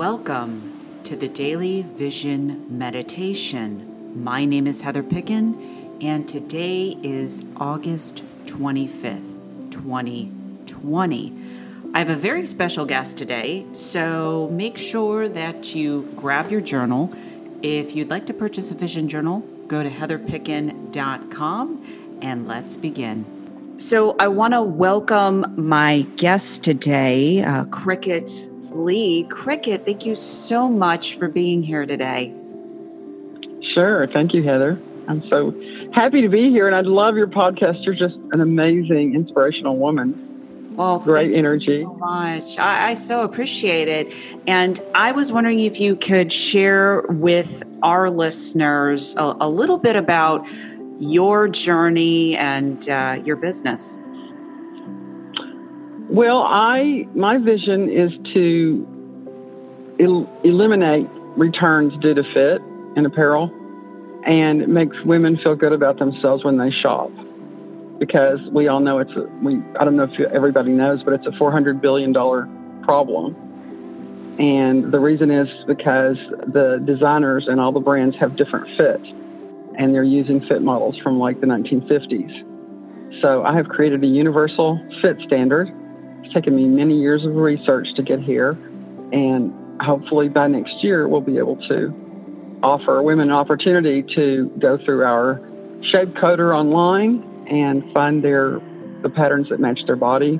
Welcome to the Daily Vision Meditation. My name is Heather Picken, and today is August 25th, 2020. I have a very special guest today, so make sure that you grab your journal. If you'd like to purchase a vision journal, go to heatherpicken.com and let's begin. So, I want to welcome my guest today, uh, Cricket Lee. Cricket, thank you so much for being here today. Sure. Thank you, Heather. I'm so happy to be here, and I love your podcast. You're just an amazing, inspirational woman. Well, great energy. so much. I, I so appreciate it. And I was wondering if you could share with our listeners a, a little bit about your journey and uh, your business. Well, I my vision is to el- eliminate returns due to fit and apparel, and it makes women feel good about themselves when they shop. Because we all know it's a we I don't know if everybody knows, but it's a 400 billion dollar problem. And the reason is because the designers and all the brands have different fit, and they're using fit models from like the 1950s. So I have created a universal fit standard taken me many years of research to get here, and hopefully by next year we'll be able to offer women an opportunity to go through our shape coder online and find their the patterns that match their body,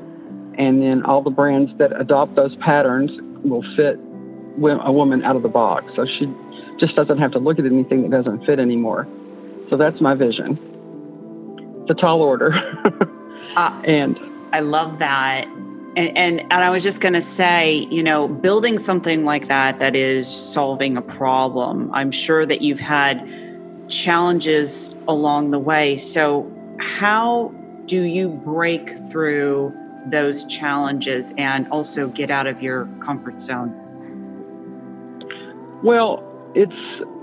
and then all the brands that adopt those patterns will fit a woman out of the box, so she just doesn't have to look at anything that doesn't fit anymore. So that's my vision. It's a tall order, uh, and I love that and, and, and I was just going to say, you know, building something like that that is solving a problem. I'm sure that you've had challenges along the way. So, how do you break through those challenges and also get out of your comfort zone? Well, it's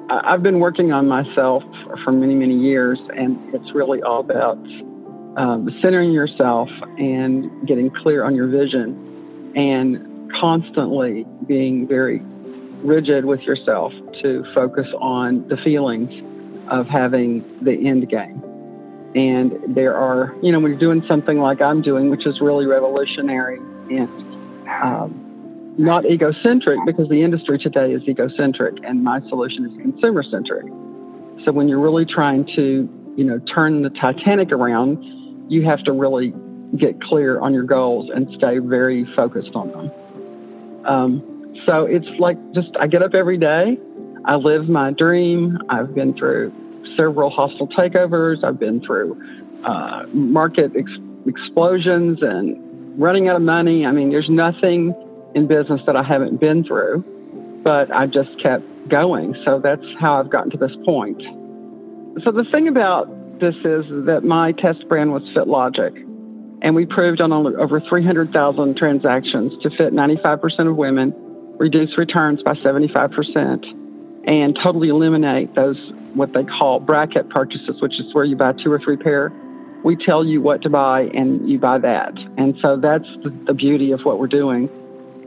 I've been working on myself for many many years, and it's really all about um, centering yourself and getting clear on your vision and constantly being very rigid with yourself to focus on the feelings of having the end game. And there are, you know, when you're doing something like I'm doing, which is really revolutionary and um, not egocentric, because the industry today is egocentric and my solution is consumer centric. So when you're really trying to, you know, turn the Titanic around, you have to really get clear on your goals and stay very focused on them. Um, so it's like just I get up every day, I live my dream. I've been through several hostile takeovers. I've been through uh, market ex- explosions and running out of money. I mean, there's nothing in business that I haven't been through, but I just kept going. So that's how I've gotten to this point. So the thing about this is that my test brand was FitLogic. And we proved on over 300,000 transactions to fit 95% of women, reduce returns by 75%, and totally eliminate those, what they call bracket purchases, which is where you buy two or three pair. We tell you what to buy and you buy that. And so that's the, beauty of what we're doing.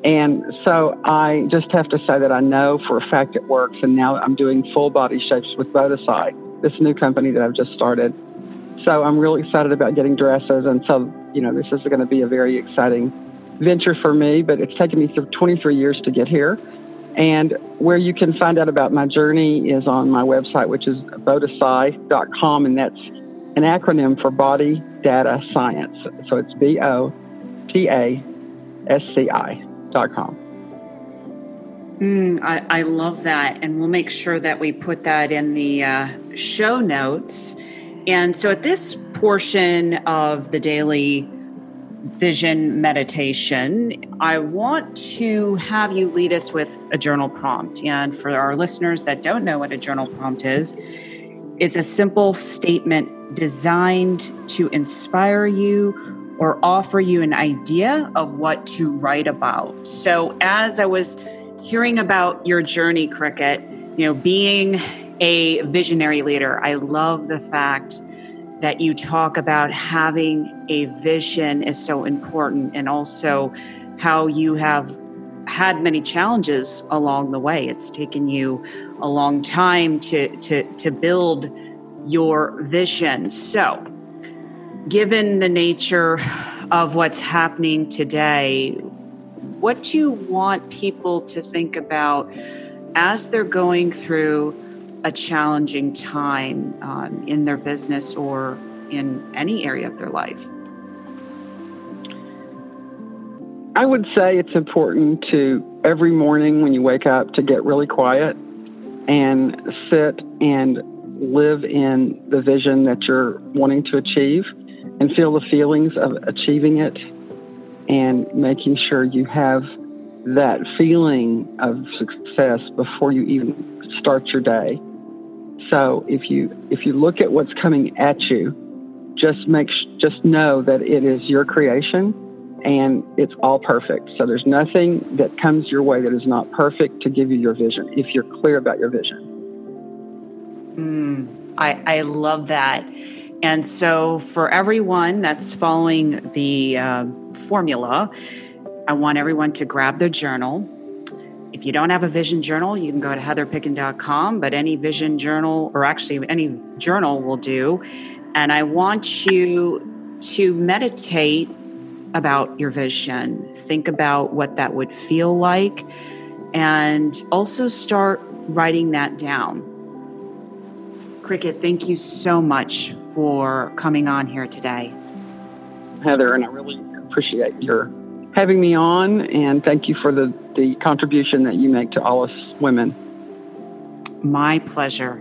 And so I just have to say that I know for a fact it works. And now I'm doing full body shapes with Bodisci this new company that I've just started. So I'm really excited about getting dresses. And so, you know, this is going to be a very exciting venture for me, but it's taken me 23 years to get here. And where you can find out about my journey is on my website, which is bodisci.com, and that's an acronym for Body Data Science. So it's B O T A S C I.com. Mm, I, I, love that. And we'll make sure that we put that in the uh, show notes. And so at this portion of the daily vision meditation, I want to have you lead us with a journal prompt. And for our listeners that don't know what a journal prompt is, it's a simple statement designed to inspire you or offer you an idea of what to write about. So as I was hearing about your journey, Cricket, you know, being a visionary leader, I love the fact that you talk about having a vision is so important and also how you have had many challenges along the way. It's taken you a long time to to to build your vision. So, given the nature of what's happening today, what do you want people to think about as they're going through a challenging time um, in their business or in any area of their life? I would say it's important to every morning when you wake up to get really quiet and sit and live in the vision that you're wanting to achieve and feel the feelings of achieving it and making sure you have that feeling of success before you even start your day. So if you if you look at what's coming at you, just make just know that it is your creation and it's all perfect. So there's nothing that comes your way that is not perfect to give you your vision if you're clear about your vision. Mm, I, I love that. And so, for everyone that's following the uh, formula, I want everyone to grab their journal. If you don't have a vision journal, you can go to heatherpicken.com, but any vision journal, or actually any journal will do. And I want you to meditate about your vision, think about what that would feel like, and also start writing that down. Cricket, thank you so much for coming on here today. Heather, and I really appreciate your having me on, and thank you for the, the contribution that you make to all us women. My pleasure.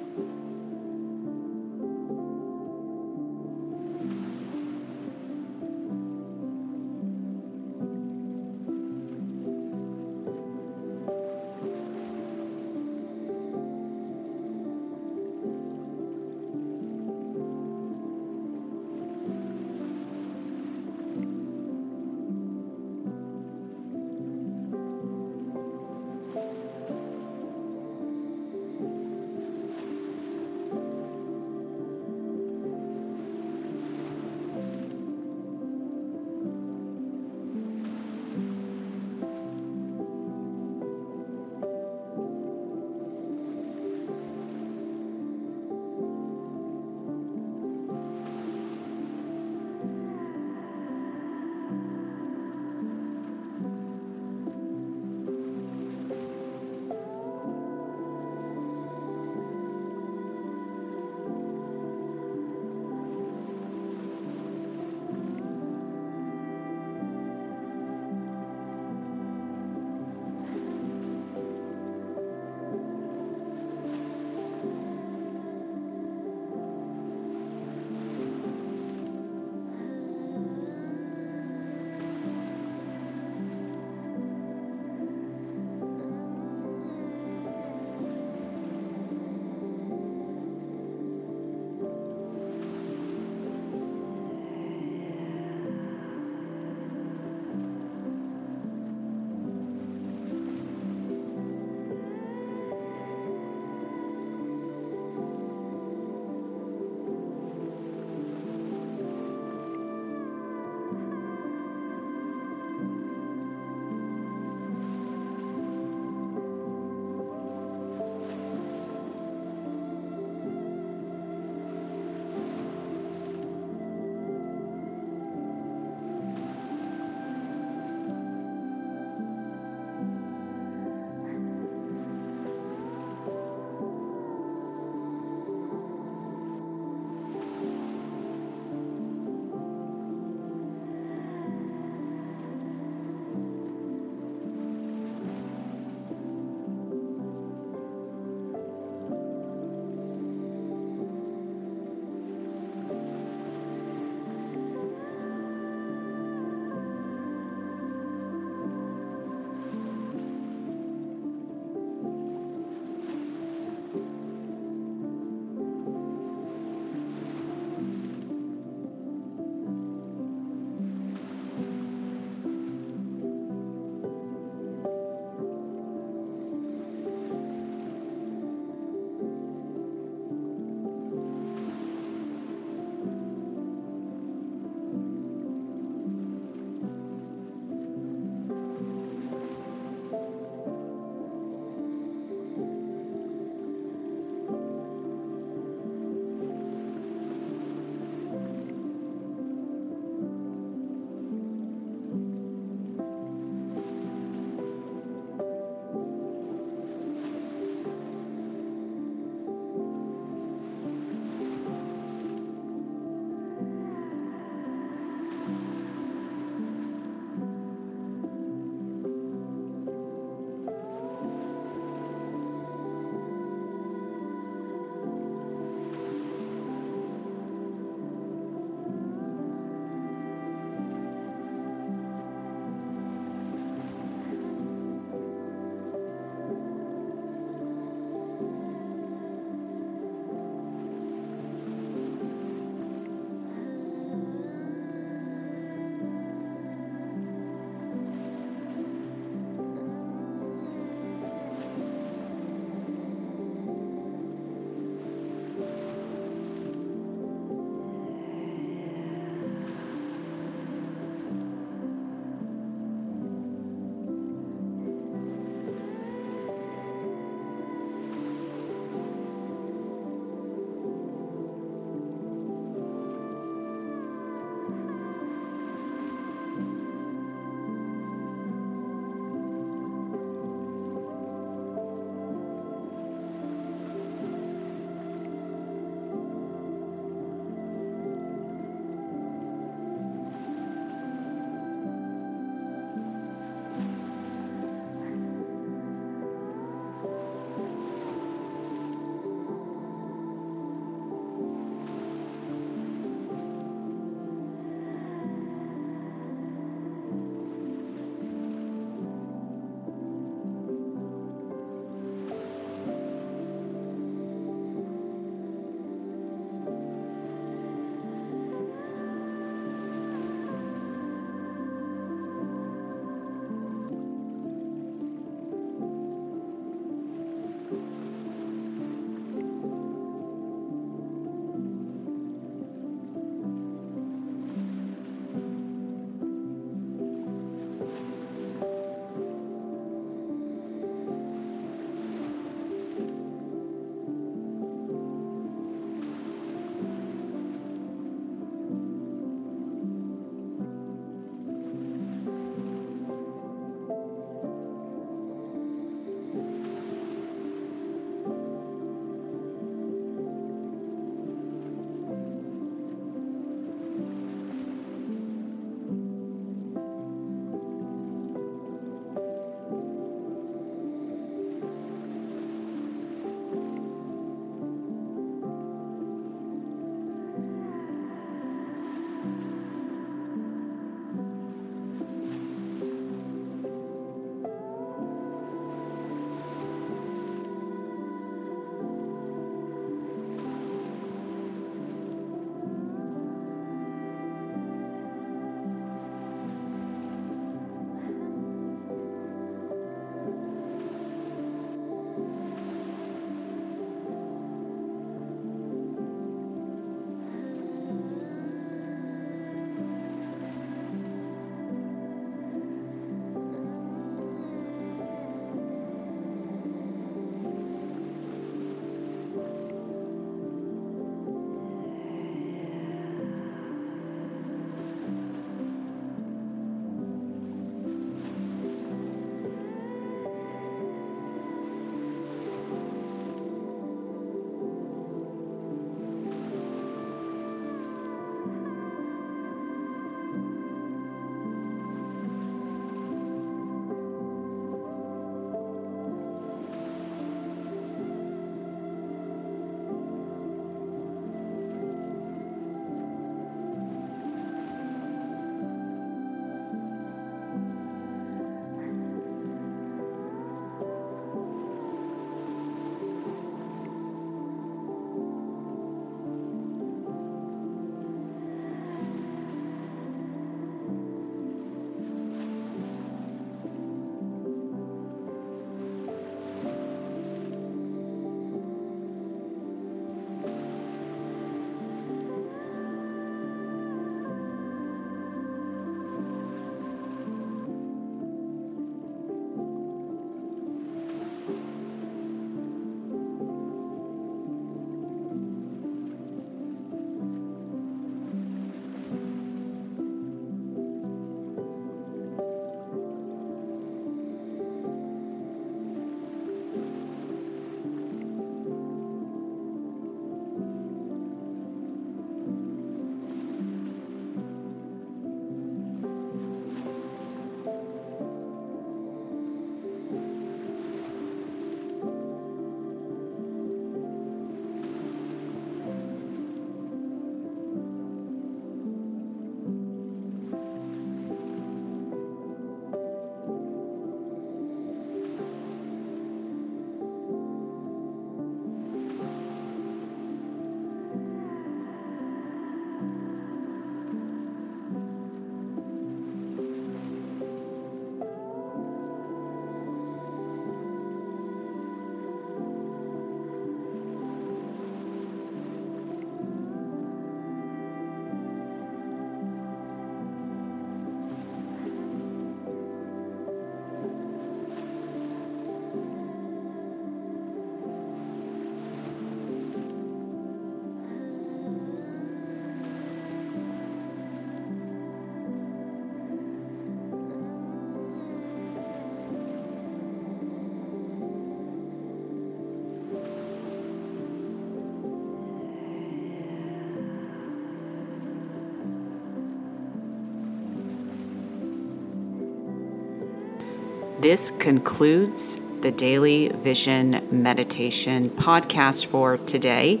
This concludes the Daily Vision Meditation podcast for today.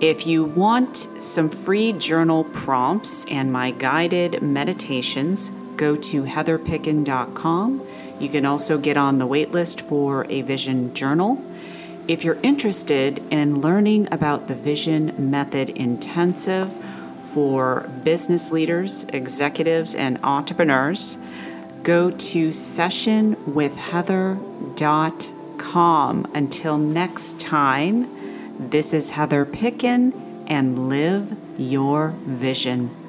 If you want some free journal prompts and my guided meditations, go to heatherpicken.com. You can also get on the waitlist for a vision journal. If you're interested in learning about the Vision Method Intensive for business leaders, executives, and entrepreneurs, go to sessionwithheather.com. Until next time, this is Heather Picken and live your vision.